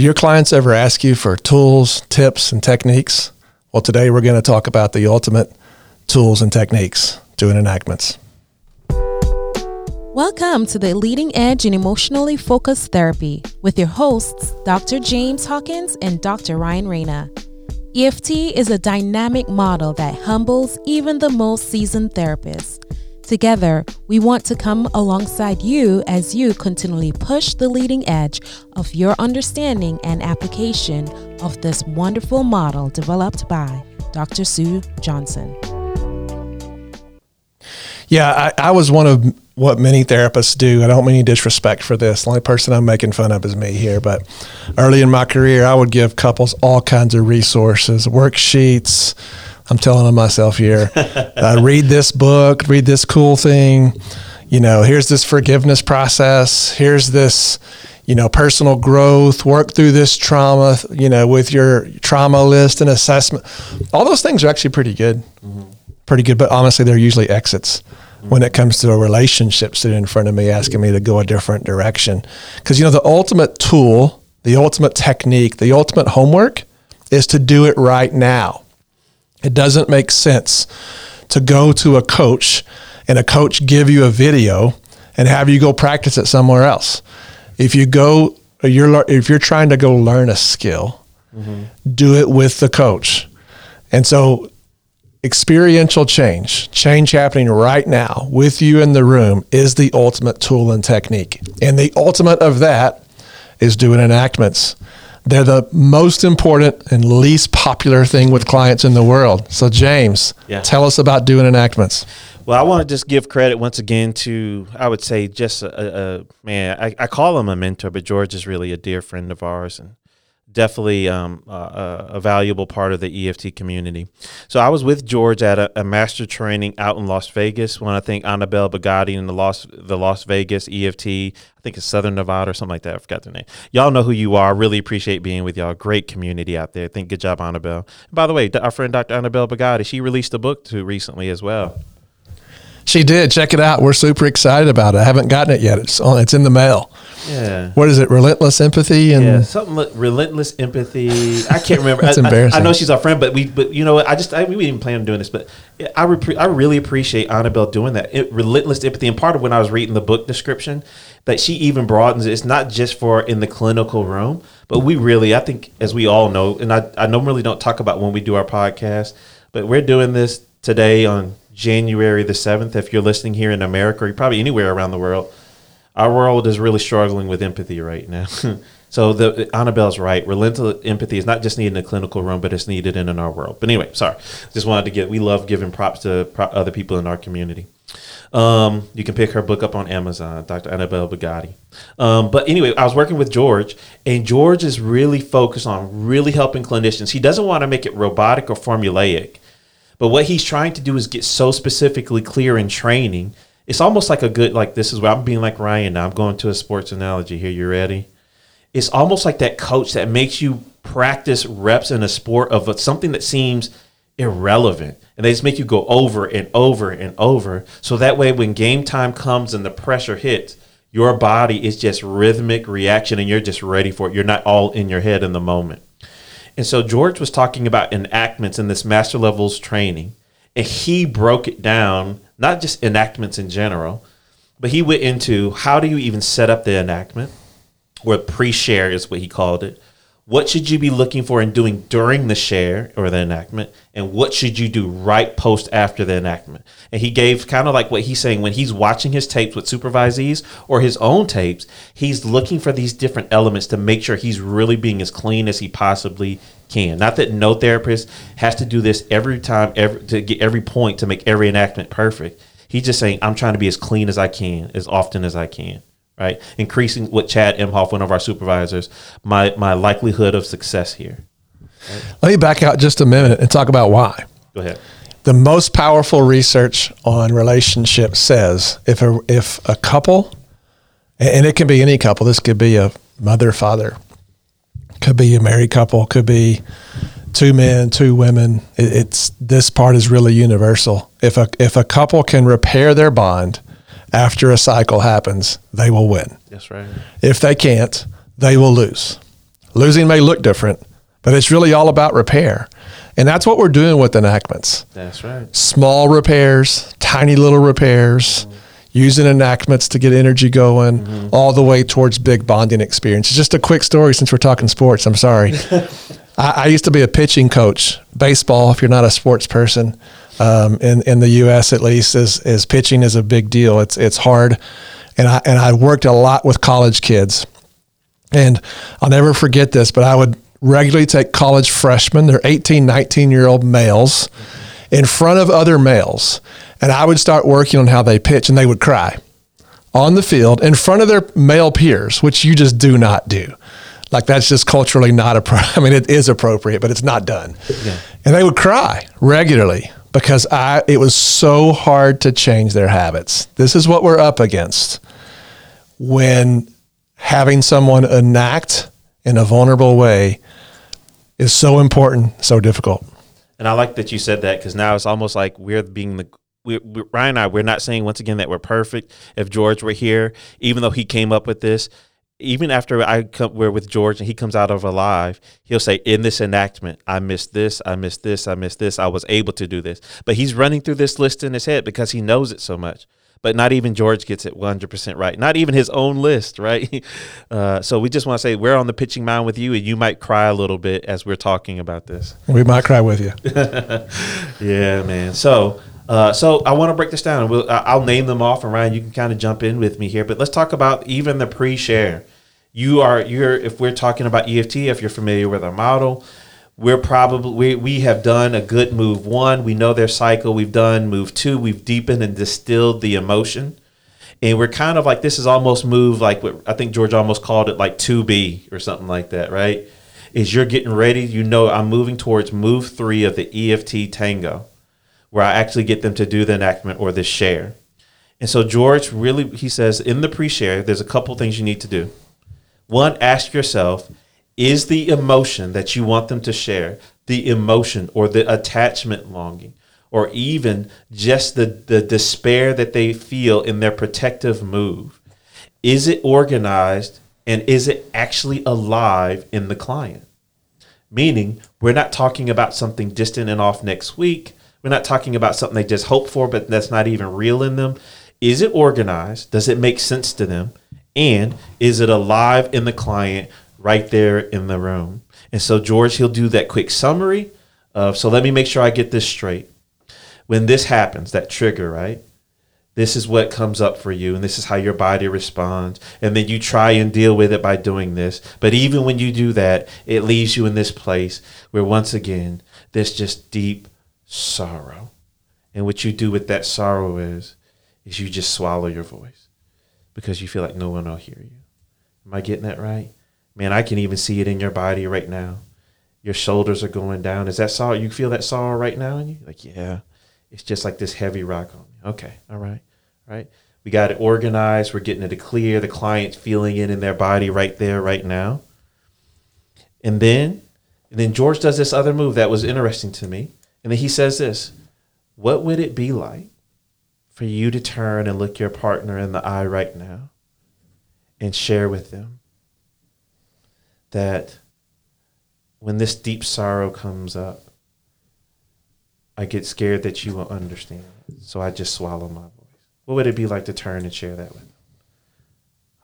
Do your clients ever ask you for tools, tips, and techniques? Well, today we're going to talk about the ultimate tools and techniques doing enactments. Welcome to the Leading Edge in Emotionally Focused Therapy with your hosts, Dr. James Hawkins and Dr. Ryan Reyna. EFT is a dynamic model that humbles even the most seasoned therapists. Together, we want to come alongside you as you continually push the leading edge of your understanding and application of this wonderful model developed by Dr. Sue Johnson. Yeah, I, I was one of what many therapists do. I don't mean any disrespect for this. The only person I'm making fun of is me here. But early in my career, I would give couples all kinds of resources, worksheets. I'm telling them myself here. uh, read this book, read this cool thing. You know, here's this forgiveness process. Here's this, you know, personal growth. Work through this trauma, you know, with your trauma list and assessment. All those things are actually pretty good. Mm-hmm. Pretty good, but honestly, they're usually exits when it comes to a relationship sitting in front of me asking me to go a different direction. Because, you know, the ultimate tool, the ultimate technique, the ultimate homework is to do it right now. It doesn't make sense to go to a coach and a coach give you a video and have you go practice it somewhere else. If you go, you're if you're trying to go learn a skill, mm-hmm. do it with the coach. And so experiential change, change happening right now with you in the room is the ultimate tool and technique. And the ultimate of that is doing enactments. They're the most important and least popular thing with clients in the world. So, James, yeah. tell us about doing enactments. Well, I want to just give credit once again to, I would say, just a, a man. I, I, call him a mentor, but George is really a dear friend of ours. And definitely um, uh, a valuable part of the EFT community. So I was with George at a, a, master training out in Las Vegas when I think Annabelle Bagatti in the Las the Las Vegas EFT. I think it's Southern Nevada or something like that. I forgot the name. Y'all know who you are. Really appreciate being with y'all. Great community out there. Think good job, Annabelle. And by the way, our friend Dr. Annabelle Bagatti, she released a book too recently as well. She did. Check it out. We're super excited about it. I haven't gotten it yet. It's on. It's in the mail. Yeah. What is it? Relentless empathy and yeah, something like relentless empathy. I can't remember. That's I, embarrassing. I, I, know she's our friend, but we, but you know, what? I just I, we didn't plan on doing this, but I repre- I really appreciate Annabelle doing that. It, relentless empathy, and part of when I was reading the book description, that she even broadens it. It's not just for in the clinical room, but we really, I think, as we all know, and I I normally don't talk about when we do our podcast, but we're doing this today on January the 7th, if you're listening here in America or probably anywhere around the world, our world is really struggling with empathy right now. so the Annabelle's right. Relentless empathy is not just needed in a clinical room, but it's needed in, in our world. But anyway, sorry. Just wanted to get, we love giving props to pro- other people in our community. Um, you can pick her book up on Amazon, Dr. Annabelle Bagatti. Um, but anyway, I was working with George, and George is really focused on really helping clinicians. He doesn't want to make it robotic or formulaic. But what he's trying to do is get so specifically clear in training. It's almost like a good like this is where I'm being like Ryan now. I'm going to a sports analogy here. You ready? It's almost like that coach that makes you practice reps in a sport of something that seems irrelevant. And they just make you go over and over and over. So that way when game time comes and the pressure hits, your body is just rhythmic reaction and you're just ready for it. You're not all in your head in the moment. And so George was talking about enactments in this master levels training, and he broke it down, not just enactments in general, but he went into how do you even set up the enactment, or pre-share is what he called it. What should you be looking for and doing during the share or the enactment? And what should you do right post after the enactment? And he gave kind of like what he's saying when he's watching his tapes with supervisees or his own tapes, he's looking for these different elements to make sure he's really being as clean as he possibly can. Not that no therapist has to do this every time, every to get every point to make every enactment perfect. He's just saying, I'm trying to be as clean as I can, as often as I can right? Increasing what Chad Imhoff, one of our supervisors, my my likelihood of success here. Right? Let me back out just a minute and talk about why. Go ahead. The most powerful research on relationships says if a if a couple, and it can be any couple, this could be a mother father, could be a married couple, could be two men, two women. it's this part is really universal. If a if a couple can repair their bond after a cycle happens, they will win. That's right. If they can't, they will lose. Losing may look different, but it's really all about repair. And that's what we're doing with enactments. That's right. Small repairs, tiny little repairs, mm-hmm. using enactments to get energy going, mm-hmm. all the way towards big bonding experience. Just a quick story since we're talking sports. I'm sorry. I, I, used to be a pitching coach, baseball, if you're not a sports person. Um, in, in the U.S. at least, is, is pitching is a big deal. It's it's hard, and I and I worked a lot with college kids, and I'll never forget this. But I would regularly take college freshmen, they're 18, 19 year old males, in front of other males. And I would start working on how they pitch, and they would cry on the field in front of their male peers, which you just do not do. Like that's just culturally not appropriate. I mean, it is appropriate, but it's not done. Yeah. And they would cry regularly because I it was so hard to change their habits. This is what we're up against when having someone enact in a vulnerable way is so important, so difficult. And I like that you said that because now it's almost like we're being the we, we, Ryan and I, we're not saying once again that we're perfect. If George were here, even though he came up with this, even after I come, we're with George and he comes out of alive, he'll say, "In this enactment, I missed this, I missed this, I missed this. I was able to do this." But he's running through this list in his head because he knows it so much but not even George gets it 100% right. Not even his own list, right? Uh, so we just want to say we're on the pitching mound with you, and you might cry a little bit as we're talking about this. We might cry with you. yeah, man. So. Uh, so I want to break this down. We'll, I'll name them off, and Ryan, you can kind of jump in with me here. But let's talk about even the pre-share. You are you're if we're talking about EFT, if you're familiar with our model, we're probably we, we have done a good move one. We know their cycle. We've done move two. We've deepened and distilled the emotion. And we're kind of like this is almost move like what i think george almost called it like 2b or something like that right? Is you're getting ready you know i'm moving towards move three of the eft tango where i actually get them to do the enactment or the share. And so george really he says in the pre-share there's a couple things you need to do one ask yourself is the emotion that you want them to share the emotion or the attachment longing? Or even just the, the despair that they feel in their protective move? Is it organized and is it actually alive in the client? Meaning we're not talking about something distant and off next week. We're not talking about something they just hope for but that's not even real in them. Is it organized? Does it make sense to them and is it alive in the client right there in the room. And so George, he'll do that quick summary of, so let me make sure I get this straight. When this happens, that trigger, right? This is what comes up for you, and this is how your body responds. And then you try and deal with it by doing this. But even when you do that, it leaves you in this place where once again, there's just deep sorrow. And what you do with that sorrow is, is you just swallow your voice because you feel like no one will hear you. Am I getting that right? Man, I can even see it in your body right now. Your shoulders are going down. Is that sorrow? You feel that sorrow right now in you? Like, yeah, it's just like this heavy rock on me. Okay, all right, all right. We got it organized. We're getting it clear. The client's feeling it in their body right there, right now. And then, and then George does this other move that was interesting to me. And then he says this What would it be like for you to turn and look your partner in the eye right now and share with them that when this deep sorrow comes up, I get scared that you will understand. So I just swallow my voice. What would it be like to turn and share that with them?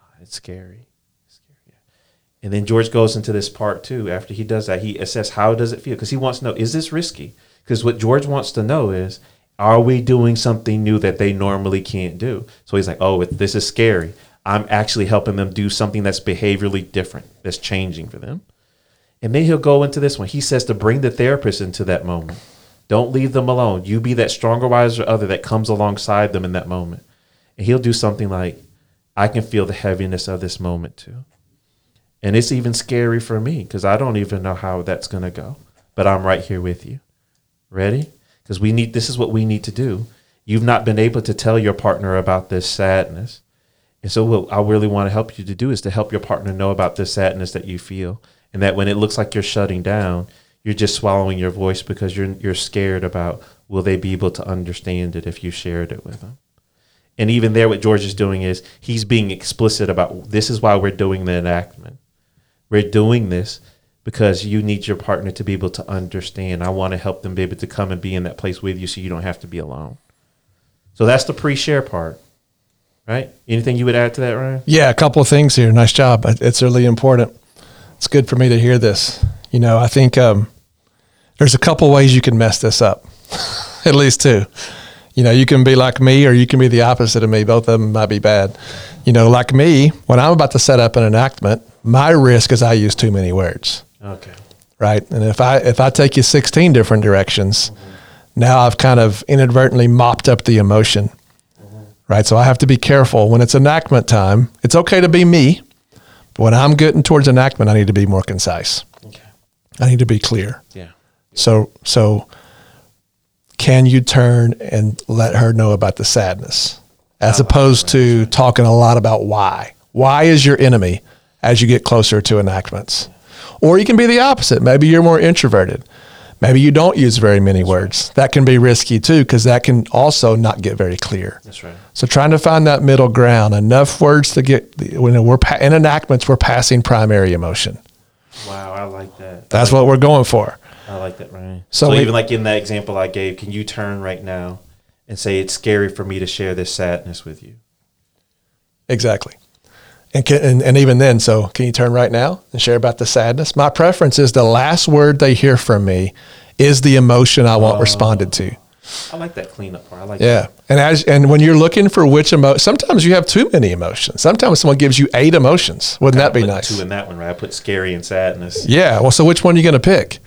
Oh, it's scary. It's scary. Yeah. And then George goes into this part too. After he does that, he assesses how does it feel? Because he wants to know, is this risky? Because what George wants to know is, are we doing something new that they normally can't do? So he's like, oh, this is scary. I'm actually helping them do something that's behaviorally different, that's changing for them. And then he'll go into this one. He says to bring the therapist into that moment. Don't leave them alone. You be that stronger, wiser other that comes alongside them in that moment. And he'll do something like, I can feel the heaviness of this moment too. And it's even scary for me because I don't even know how that's going to go. But I'm right here with you. Ready? Because we need, this is what we need to do. You've not been able to tell your partner about this sadness. And so, what I really want to help you to do is to help your partner know about the sadness that you feel, and that when it looks like you're shutting down, you're just swallowing your voice because you're you're scared about will they be able to understand it if you shared it with them. And even there, what George is doing is he's being explicit about this is why we're doing the enactment. We're doing this because you need your partner to be able to understand. I want to help them be able to come and be in that place with you so you don't have to be alone. So that's the pre-share part. Right? Anything you would add to that, Ryan? Yeah, a couple of things here. Nice job. It's really important. It's good for me to hear this. You know, I think um, there's a couple ways you can mess this up, at least two. You know, you can be like me or you can be the opposite of me. Both of them might be bad. You know, like me, when I'm about to set up an enactment, my risk is I use too many words. Okay. Right. And if I if I take you 16 different directions, mm-hmm. now I've kind of inadvertently mopped up the emotion. Mm-hmm. Right. So I have to be careful when it's enactment time. It's okay to be me, but when I'm getting towards enactment, I need to be more concise. Okay. I need to be clear. Yeah. So so can you turn and let her know about the sadness as opposed to talking a lot about why? Why is your enemy as you get closer to enactments? Or you can be the opposite. Maybe you're more introverted. Maybe you don't use very many words. That can be risky too, because that can also not get very clear. That's right. So trying to find that middle ground, enough words to get when we're in enactments, we're passing primary emotion. Wow, I like that. That's like what we're going for. I like that, Ryan. So, so we, even like in that example I gave, can you turn right now and say it's scary for me to share this sadness with you? Exactly. And, can, and, and even then, so can you turn right now and share about the sadness? My preference is the last word they hear from me is the emotion I want uh, responded to. I like that cleanup part. I like yeah. That. And as and when you're looking for which emotion, sometimes you have too many emotions. Sometimes someone gives you eight emotions. Wouldn't that be nice? Two in that one, right? I put scary and sadness. Yeah. Well, so which one are you going to pick?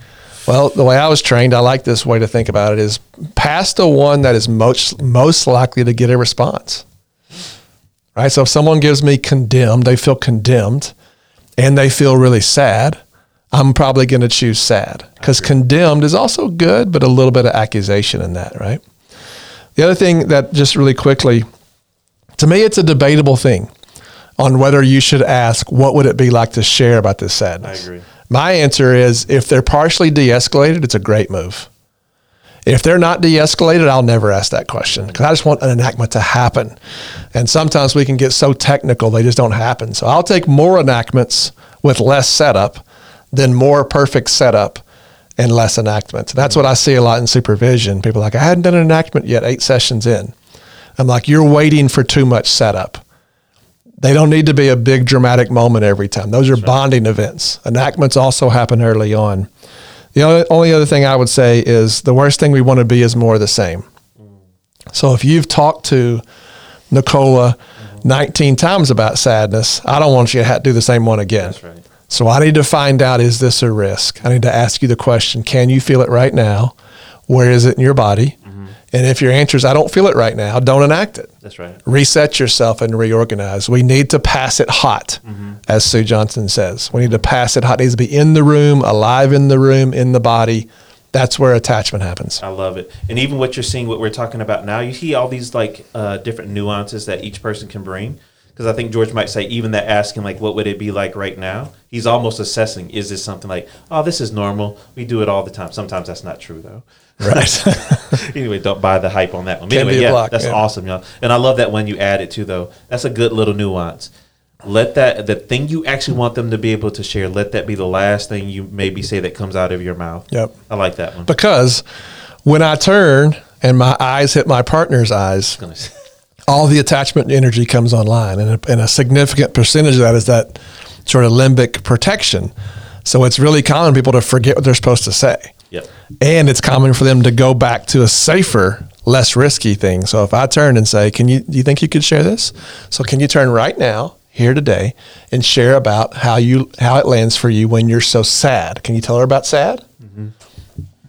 Well, the way I was trained, I like this way to think about it is pass the one that is most most likely to get a response. Right? So if someone gives me condemned, they feel condemned and they feel really sad, I'm probably going to choose sad because condemned is also good, but a little bit of accusation in that, right? The other thing that just really quickly, to me, it's a debatable thing on whether you should ask, what would it be like to share about this sadness? I agree. My answer is if they're partially de escalated, it's a great move. If they're not de escalated, I'll never ask that question because I just want an enactment to happen. And sometimes we can get so technical, they just don't happen. So I'll take more enactments with less setup than more perfect setup and less enactments. That's what I see a lot in supervision. People like, I hadn't done an enactment yet, eight sessions in. I'm like, you're waiting for too much setup. They don't need to be a big dramatic moment every time. Those are That's bonding events. Enactments also happen early on. The only, other thing I would say is the worst thing we want to be is more of the same. So if you've talked to Nicola mm-hmm. 19 times about sadness, I don't want you to do the same one again. Right. So I need to find out is this a risk? I need to ask you the question can you feel it right now? Where is it in your body? And if your answer is, I don't feel it right now, don't enact it. That's right. Reset yourself and reorganize. We need to pass it hot, mm-hmm. as Sue Johnson says. We need to pass it hot. It needs to be in the room, alive in the room, in the body. That's where attachment happens. I love it. And even what you're seeing, what we're talking about now, you see all these like uh, different nuances that each person can bring. Because I think George might say, even that asking, like, what would it be like right now? He's almost assessing, is this something like, oh, this is normal. We do it all the time. Sometimes that's not true, though. Right. anyway, don't buy the hype on that one. anyway, yeah, block, that's yeah. awesome, y'all. And I love that when you add it too, though. That's a good little nuance. Let that the thing you actually want them to be able to share. Let that be the last thing you maybe say that comes out of your mouth. Yep. I like that one because when I turn and my eyes hit my partner's eyes, all the attachment energy comes online, and a, and a significant percentage of that is that sort of limbic protection. So it's really common people to forget what they're supposed to say. Yep. And it's common for them to go back to a safer, less risky thing. So if I turn and say, "Can you? Do you think you could share this?" So can you turn right now, here today, and share about how you how it lands for you when you're so sad? Can you tell her about sad? Mm-hmm.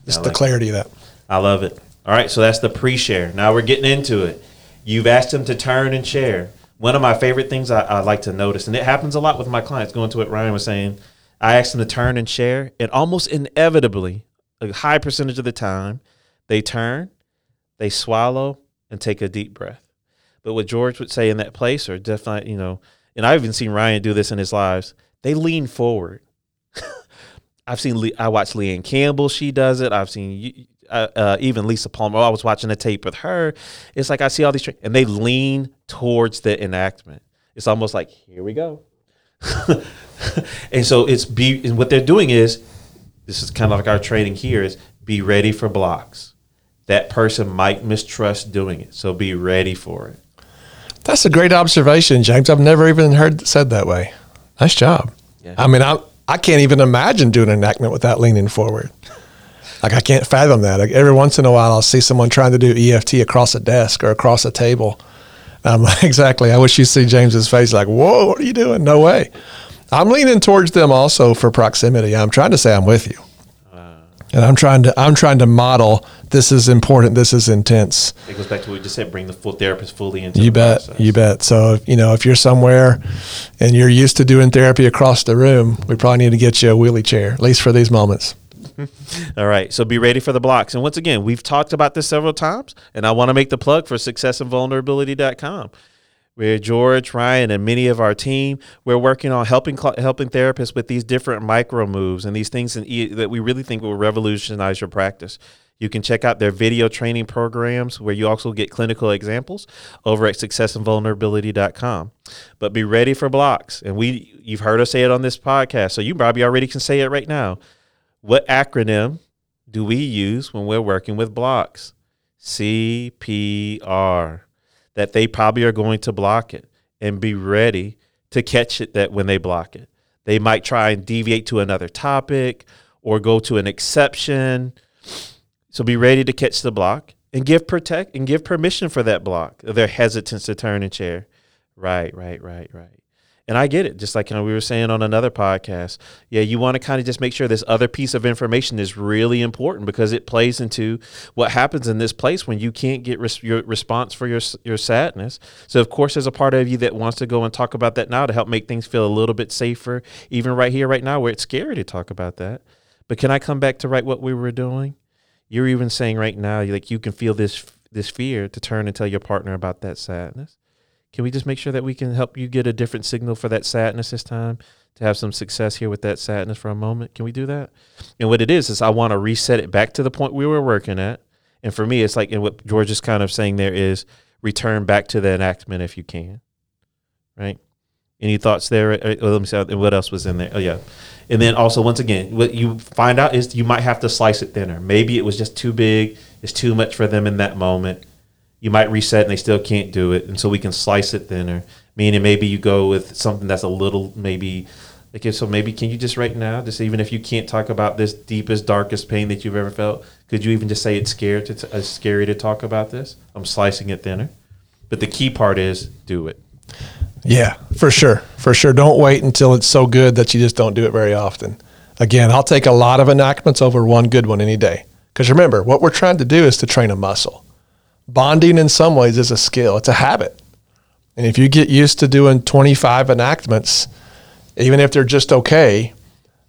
Just like the clarity it. of that. I love it. All right, so that's the pre-share. Now we're getting into it. You've asked them to turn and share. One of my favorite things I, I like to notice, and it happens a lot with my clients, going to what Ryan was saying. I ask them to turn and share, and almost inevitably, a high percentage of the time, they turn, they swallow, and take a deep breath. But what George would say in that place, or definitely, you know, and I've even seen Ryan do this in his lives, they lean forward. I've seen, Le- I watched Leanne Campbell, she does it. I've seen uh, uh, even Lisa Palmer. I was watching a tape with her. It's like I see all these, and they lean towards the enactment. It's almost like, here we go. and so it's be and what they're doing is this is kind of like our training here is be ready for blocks. That person might mistrust doing it, so be ready for it. That's a great observation, James. I've never even heard it said that way. Nice job. Yeah. I mean, I I can't even imagine doing an enactment without leaning forward. Like I can't fathom that. Like every once in a while, I'll see someone trying to do EFT across a desk or across a table. I'm like, exactly. I wish you see James's face. Like, whoa, what are you doing? No way. I'm leaning towards them also for proximity. I'm trying to say I'm with you, uh. and I'm trying to I'm trying to model. This is important. This is intense. It goes back to what we just said: bring the full therapist fully into You the bet. process. You bet. So, you know, if you're somewhere and you're used to doing therapy across the room, we probably need to get you a wheelie chair, at least for these moments. All right, so be ready for the blocks. And once again, we've talked about this several times, and I want to make the plug for successandvulnerability.com. Where George, Ryan, and many of our team, we're working on helping helping therapists with these different micro moves and these things in that we really think will revolutionize your practice. You can check out their video training programs where you also get clinical examples over at successandvulnerability.com. But be ready for blocks. And we you've heard us say it on this podcast, so you probably already can say it right now. What acronym do we use when we're working with blocks? CPR. That they probably are going to block it and be ready to catch it that when they block it. They might try and deviate to another topic or go to an exception. So be ready to catch the block and give protect and give permission for that block, their hesitance to turn and chair. Right, right, right, right. And I get it. Just like you know, we were saying on another podcast, yeah, you want to kind of just make sure this other piece of information is really important because it plays into what happens in this place when you can't get res- your response for your your sadness. So of course, there's a part of you that wants to go and talk about that now to help make things feel a little bit safer, even right here, right now, where it's scary to talk about that. But can I come back to right what we were doing? You're even saying right now, like you can feel this this fear to turn and tell your partner about that sadness. Can we just make sure that we can help you get a different signal for that sadness this time to have some success here with that sadness for a moment? Can we do that? And what it is is I want to reset it back to the point we were working at. And for me, it's like, and what George is kind of saying there is return back to the enactment if you can. Right? Any thoughts there? Uh, uh, Let me see. What else was in there? Oh yeah, and then also once again, what you find out is you might have to slice it thinner. Maybe it was just too big. It's too much for them in that moment. You might reset and they still can't do it, and so we can slice it thinner. Meaning maybe you go with something that's a little maybe. Okay, so maybe can you just right now, just even if you can't talk about this deepest, darkest pain that you've ever felt, could you even just say it's scared to t- uh, scary to talk about this? I'm slicing it thinner, but the key part is do it. Yeah, for sure. For sure. Don't wait until it's so good that you just don't do it very often. Again, I'll take a lot of enactments over one good one any day. Because remember, what we're trying to do is to train a muscle. Bonding in some ways is a skill, it's a habit. And if you get used to doing 25 enactments, even if they're just okay,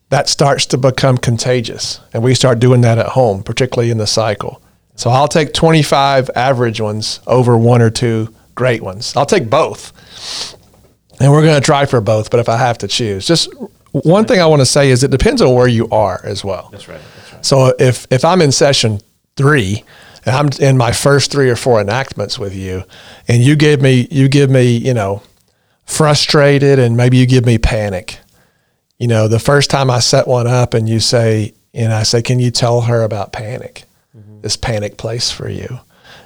that starts to become contagious. And we start doing that at home, particularly in the cycle. So I'll take 25 average ones over one or two great ones. I'll take both. And we're going to try for both, but if I have to choose, just one thing I want to say is it depends on where you are as well. That's right. That's right. So if if I'm in session three I'm in my first three or four enactments with you, and you give me you give me you know frustrated and maybe you give me panic. You know, the first time I set one up and you say, and I say, can you tell her about panic? This panic place for you.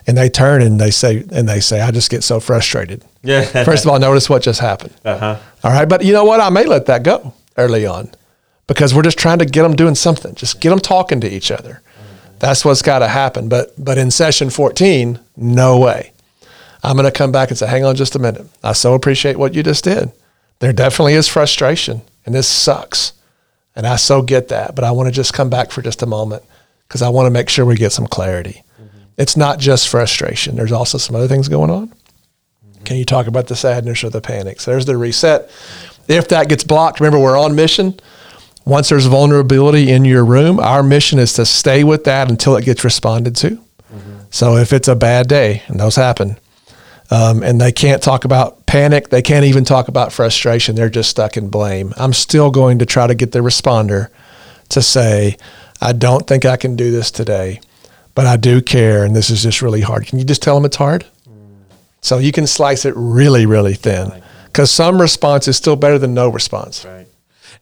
And they turn and they say, and they say, I just get so frustrated. Yeah. First of all, notice what just happened. uh huh. All right. But you know what? I may let that go early on because we're just trying to get them doing something, just get them talking to each other. That's what's got to happen. But, but in session 14, no way. I'm going to come back and say, hang on just a minute. I so appreciate what you just did. There definitely is frustration and this sucks. And I so get that. But I want to just come back for just a moment because I want to make sure we get some clarity. Mm-hmm. It's not just frustration, there's also some other things going on. Mm-hmm. Can you talk about the sadness or the panic? So there's the reset. If that gets blocked, remember we're on mission. Once there's vulnerability in your room, our mission is to stay with that until it gets responded to. So if it's a bad day, and those happen, um, and they can't talk about panic, they can't even talk about frustration, they're just stuck in blame. I'm still going to try to get the responder to say, I don't think I can do this today, but I do care, and this is just really hard. Can you just tell them it's hard? So you can slice it really, really thin Because some response is still better than no response. Right.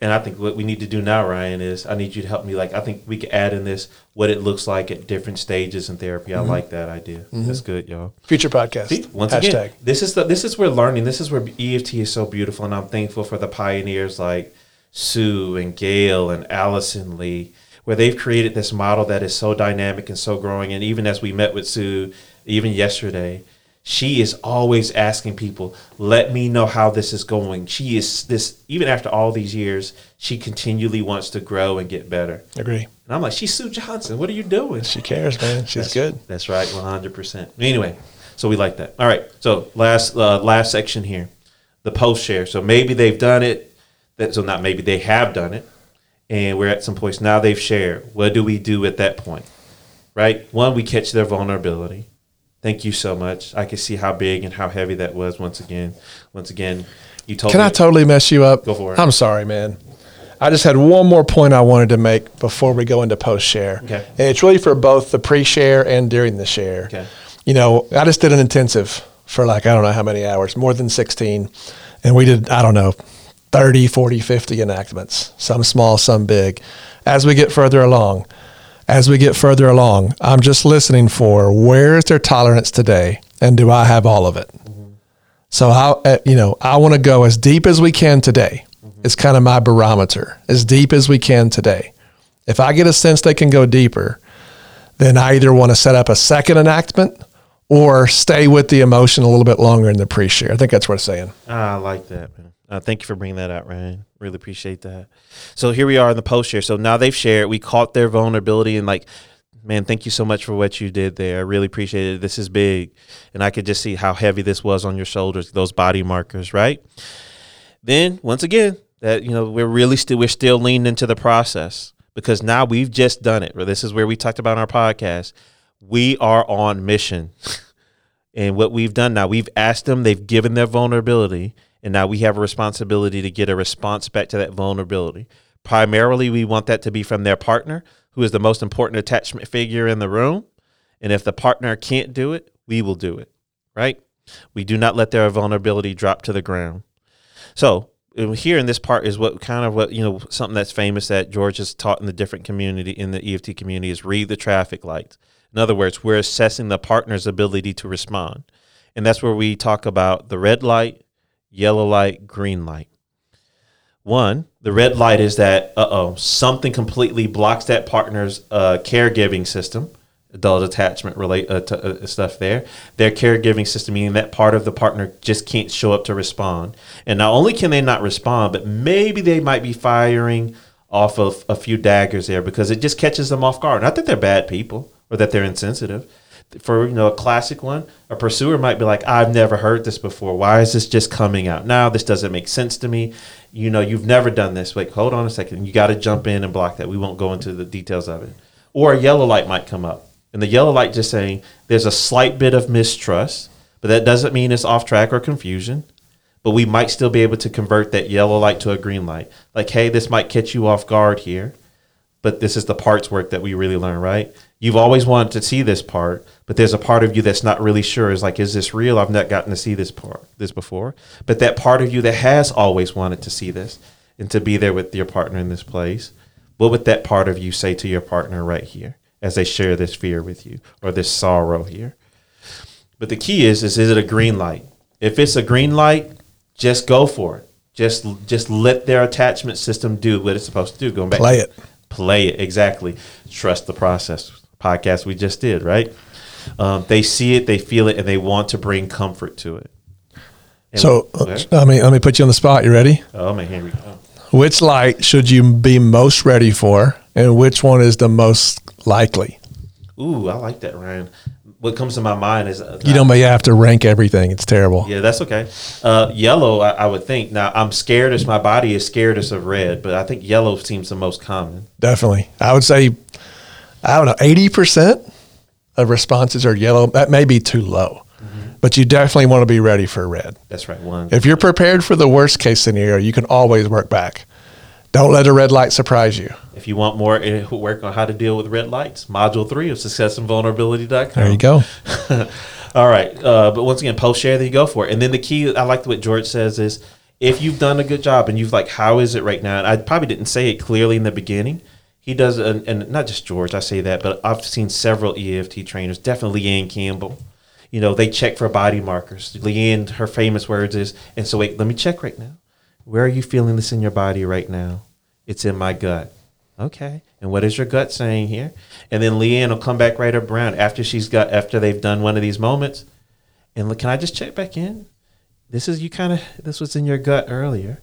And I think what we need to do now, Ryan, is I need you to help me. Like, I think we could add in this what it looks like at different stages in therapy. Mm-hmm. I like that idea. That's good, y'all. Future podcast. See, once Hashtag. again, this is the this is where learning. This is where EFT is so beautiful, and I'm thankful for the pioneers like Sue and Gail and Alison Lee, where they've created this model that is so dynamic and so growing. And even as we met with Sue, even yesterday, she is always asking people, "Let me know how this is going." She is this even after all these years, she continually wants to grow and get better. Agree. And I'm like, "She's Sue Johnson. What are you doing?" She cares, man. She's That's- good. That's right, one hundred percent. Anyway, so we like that. All right. So last uh, last section here, the post share. So maybe they've done it. That so not maybe they have done it, and we're at some points now they've shared. What do we do at that point? Right. One, we catch their vulnerability. Thank you so much. I can see how big and how heavy that was. Once again, once again, you told Can me. I totally mess you up? Go for it. I'm sorry, man. I just had one more point I wanted to make before we go into post share. Okay. And it's really for both the pre share and during the share. Okay. You know, I just did an intensive for like, I don't know how many hours, more than 16. And we did, I don't know, 30, 40, 50 enactments, some small, some big. As we get further along, as we get further along, I'm just listening for where is their tolerance today and do I have all of it? So how uh, you know I want to go as deep as we can today. It's kind of my barometer, as deep as we can today. If I get a sense they can go deeper, then I either want to set up a second enactment or stay with the emotion a little bit longer in the pre-share. I think that's what it's saying. I like that, man. Uh, thank you for bringing that out, Ryan. Really appreciate that. So here we are in the post share. So now they've shared. We caught their vulnerability and like, man, thank you so much for what you did there. I really appreciate it. This is big, and I could just see how heavy this was on your shoulders. Those body markers, right? Then once again, that you know we're really still we're still leaning into the process because now we've just done it. This is where we talked about in our podcast. We are on mission. And what we've done now, we've asked them, they've given their vulnerability, and now we have a responsibility to get a response back to that vulnerability. Primarily, we want that to be from their partner, who is the most important attachment figure in the room. And if the partner can't do it, we will do it, right? We do not let their vulnerability drop to the ground. So, here in this part is what kind of what, you know, something that's famous that George has taught in the different community, in the EFT community is read the traffic lights. In other words, we're assessing the partner's ability to respond. And that's where we talk about the red light, yellow light, green light. One, the red light is that, uh oh, something completely blocks that partner's uh, caregiving system, adult attachment relate uh, to, uh, stuff there. Their caregiving system, meaning that part of the partner just can't show up to respond. And not only can they not respond, but maybe they might be firing off of a few daggers there because it just catches them off guard. Not that they're bad people or that they're insensitive. For you know a classic one, a pursuer might be like, "I've never heard this before. Why is this just coming out now? This doesn't make sense to me. You know, you've never done this. Wait, hold on a second. You got to jump in and block that. We won't go into the details of it. Or a yellow light might come up, and the yellow light just saying there's a slight bit of mistrust, but that doesn't mean it's off track or confusion but we might still be able to convert that yellow light to a green light. Like, hey, this might catch you off guard here, but this is the parts work that we really learn, right? You've always wanted to see this part, but there's a part of you that's not really sure. Is like, is this real? I've not gotten to see this part, this before. But that part of you that has always wanted to see this and to be there with your partner in this place, what would that part of you say to your partner right here as they share this fear with you or this sorrow here? But the key is, is is it a green light? If it's a green light, just go for it. Just just let their attachment system do what it's supposed to do. Going back, Play it. Play it exactly. Trust the process. Podcast we just did, right? Um, they see it, they feel it, and they want to bring comfort to it. And- So Okay. let me let me put you on the spot. You ready? oh man, here we go. Which light should you be most ready for, and which one is the most likely? Ooh, I like that, Ryan. What comes to my mind is uh, You don't may have to rank everything. It's terrible. Yeah, that's okay. Uh, yellow, I, I would think. Now, I'm scared as my body is scared as of red, but I think yellow seems the most common. Definitely. I would say, I don't know, 80% of responses are yellow. That may be too low, but you definitely want to be ready for red. That's right. One. If you're prepared for the worst case scenario, you can always work back. Don't let a red light surprise you. If you want more uh, work on how to deal with red lights, Module 3 of successinvulnerability.com. There you go. All right. Uh, but once again, post share, then you go for it. And then the key, I like what George says is if you've done a good job and you've like, how is it right now? And I probably didn't say it clearly in the beginning. He does, an, and not just George, I say that, but I've seen several EFT trainers, definitely Leanne Campbell. You know, they check for body markers. Leanne, her famous words is, and so wait, let me check right now. Where are you feeling this in your body right now? It's in my gut. Okay. And what is your gut saying here? And then Leanne will come back right around after she's got after they've done one of these moments. And look, can I just check back in? This is you kind of this was in your gut earlier.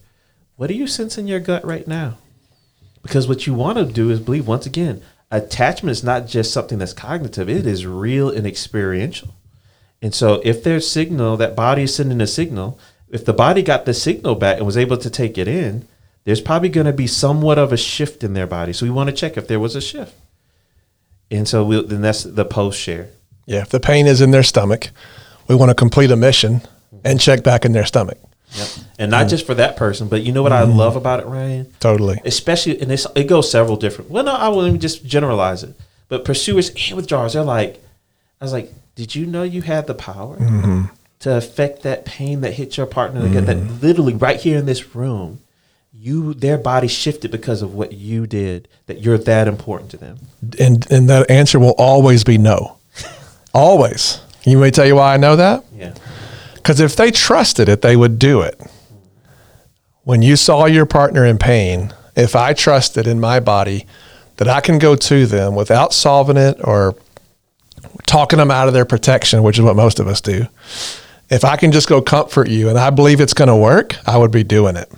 What do you sense in your gut right now? Because what you want to do is believe once again, attachment is not just something that's cognitive, it is real and experiential. And so if there's signal, that body is sending a signal, if the body got the signal back and was able to take it in, there's probably going to be somewhat of a shift in their body. So we want to check if there was a shift. And so we'll, then that's the post share. Yeah, if the pain is in their stomach, we want to complete a mission and check back in their stomach. Yep. And not just for that person, but you know what I mm-hmm. love about it, Ryan? Totally. Especially, and it's, it goes several different. Well, no, I will just generalize it. But pursuers and withdrawers, they're like, I was like, did you know you had the power mm-hmm. to affect that pain that hit your partner? That That literally right here in this room, you their body shifted because of what you did. That you're that important to them. And and that answer will always be no. always. You may tell you why I know that? Yeah. Because if they trusted it, they would do it. When you saw your partner in pain, if I trusted in my body that I can go to them without solving it or talking them out of their protection, which is what most of us do, if I can just go comfort you and I believe it's going to work, I would be doing it.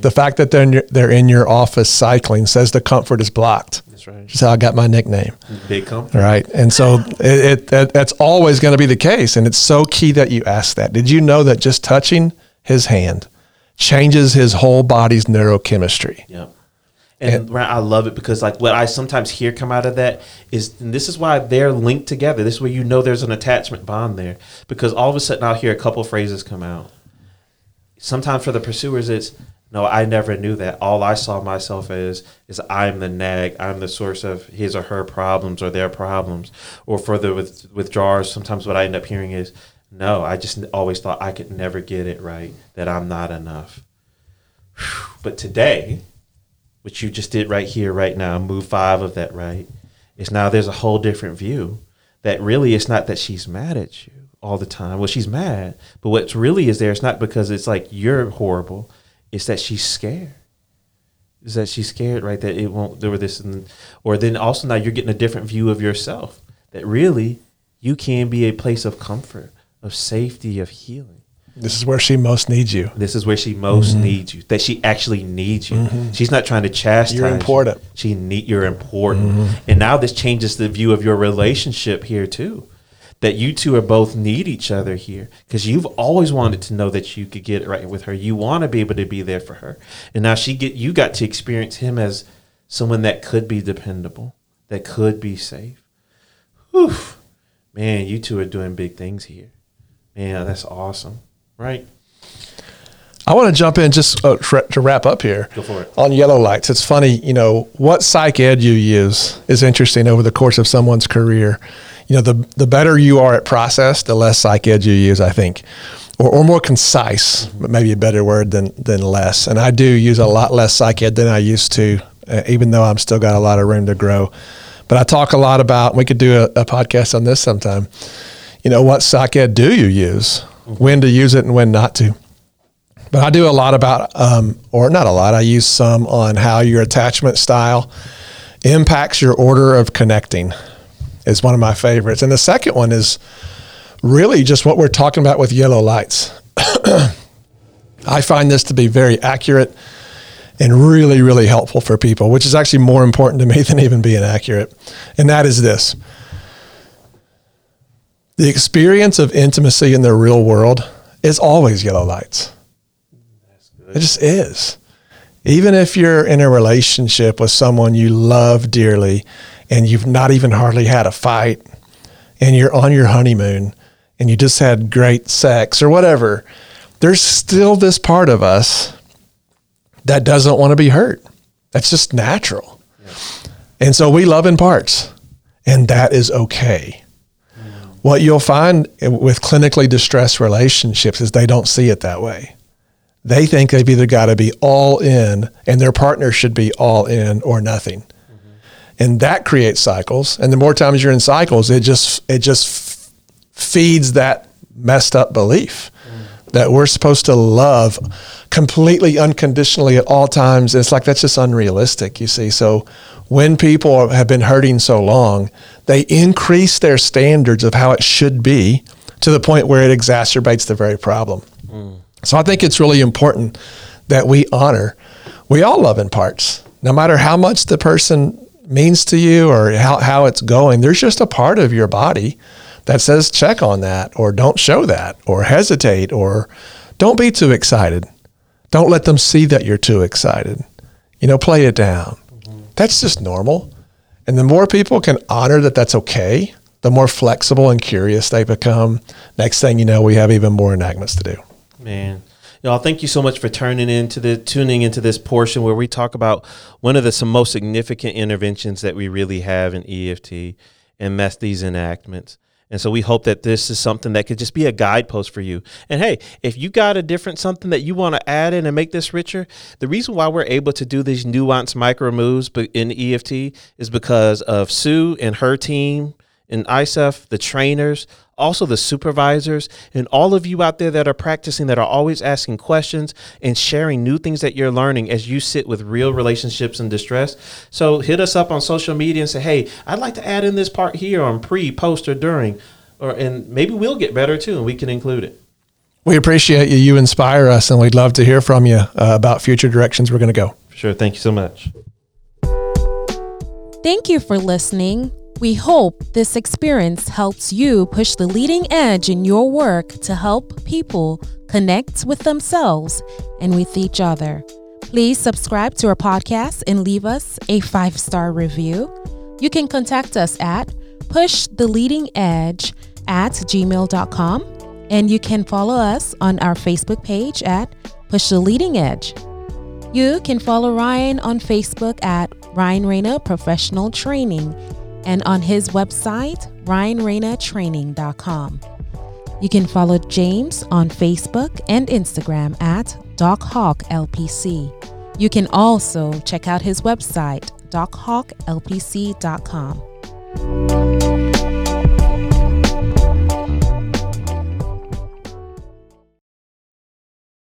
Right. The fact that they're in your, they're in your office cycling says the comfort is blocked. That's right. That's how I got my nickname. Big comfort. Right. And so it, it that, that's always going to be the case. And it's so key that you ask that. Did you know that just touching his hand changes his whole body's neurochemistry? Yeah. And, I love it because like what I sometimes hear come out of that is and this is why they're linked together. This is where you know there's an attachment bond there. Because all of a sudden I'll hear a couple phrases come out. Sometimes for the pursuers it's no, I never knew that. All I saw myself as is I'm the nag. I'm the source of his or her problems or their problems. Or for the with, withdrawers, sometimes what I end up hearing is, no, I just always thought I could never get it right, that I'm not enough. But today, which you just did right here, right now, move five of that, right? Is now there's a whole different view that really it's not that she's mad at you all the time. Well, she's mad, but what's really is there, it's not because it's like you're horrible, it's that she's scared. Is that she's scared, right? That it won't, there were this, and, or then also now you're getting a different view of yourself that really you can be a place of comfort, of safety, of healing. This is where she most needs you. This is where she most Mm-hmm. needs you. That she actually needs you. She's not trying to chastise. You're important. Mm-hmm. She need you're important. And now this changes the view of your relationship here too. That you two are both need each other here because you've always wanted to know that you could get it right with her. You want to be able to be there for her, and now she get you got to experience him as someone that could be dependable, that could be safe. Whew. Man, you two are doing big things here. Man, that's awesome, right? I want to jump in just uh, to wrap up here. Go for it. On yellow lights, it's funny, you know, what psych ed you use is interesting over the course of someone's career. You know, the the better you are at process, the less psych ed you use, I think, or, or more concise, but maybe a better word than than less. And I do use a lot less psych ed than I used to, uh, even though I'm still got a lot of room to grow. But I talk a lot about. We could do a, a podcast on this sometime. You know, what psych ed do you use? When to use it and when not to. But I do a lot about, um, or not a lot, I use some on how your attachment style impacts your order of connecting, is one of my favorites. And the second one is really just what we're talking about with yellow lights. I find this to be very accurate and really, really helpful for people, which is actually more important to me than even being accurate. And that is this the experience of intimacy in the real world is always yellow lights. It just is. Even if you're in a relationship with someone you love dearly and you've not even hardly had a fight and you're on your honeymoon and you just had great sex or whatever, there's still this part of us that doesn't want to be hurt. That's just natural. And so we love in parts, and that is okay. Mm. What you'll find with clinically distressed relationships is they don't see it that way. They think they've either got to be all in and their partner should be all in or nothing. And that creates cycles. And the more times you're in cycles, it just it just feeds that messed up belief mm. that we're supposed to love completely unconditionally at all times. It's like that's just unrealistic, you see. So when people have been hurting so long, they increase their standards of how it should be to the point where it exacerbates the very problem. Mm. So I think it's really important that we honor. We all love in parts, no matter how much the person means to you or how, how it's going. There's just a part of your body that says check on that or don't show that or hesitate or don't be too excited. Don't let them see that you're too excited. You know, play it down. Mm-hmm. That's just normal. And the more people can honor that that's okay, the more flexible and curious they become. Next thing you know, we have even more enactments to do. Man. Y'all, thank you so much for turning into the tuning into this portion where we talk about one of the some most significant interventions that we really have in EFT, and that's these enactments. And so we hope that this is something that could just be a guidepost for you. And hey, if you got a different something that you want to add in and make this richer, the reason why we're able to do these nuanced micro moves in EFT is because of Sue and her team in ICEEFT, the trainers, also the supervisors, and all of you out there that are practicing, that are always asking questions and sharing new things that you're learning as you sit with real relationships in distress. So hit us up on social media and say, hey, I'd like to add in this part here on pre, post, or during, or and maybe we'll get better too, and we can include it. We appreciate you. You inspire us, and we'd love to hear from you uh, about future directions we're going to go. Sure. Thank you so much. Thank you for listening. We hope this experience helps you push the leading edge in your work to help people connect with themselves and with each other. Please subscribe to our podcast and leave us a five star review. You can contact us at pushtheleadingedge at gmail.com and you can follow us on our Facebook page at Push the Leading Edge. You can follow Ryan on Facebook at Ryan Reyna Professional Training and on his website, ryanreynatraining.com. You can follow James on Facebook and Instagram at DocHawkLPC. You can also check out his website, dochawklpc.com.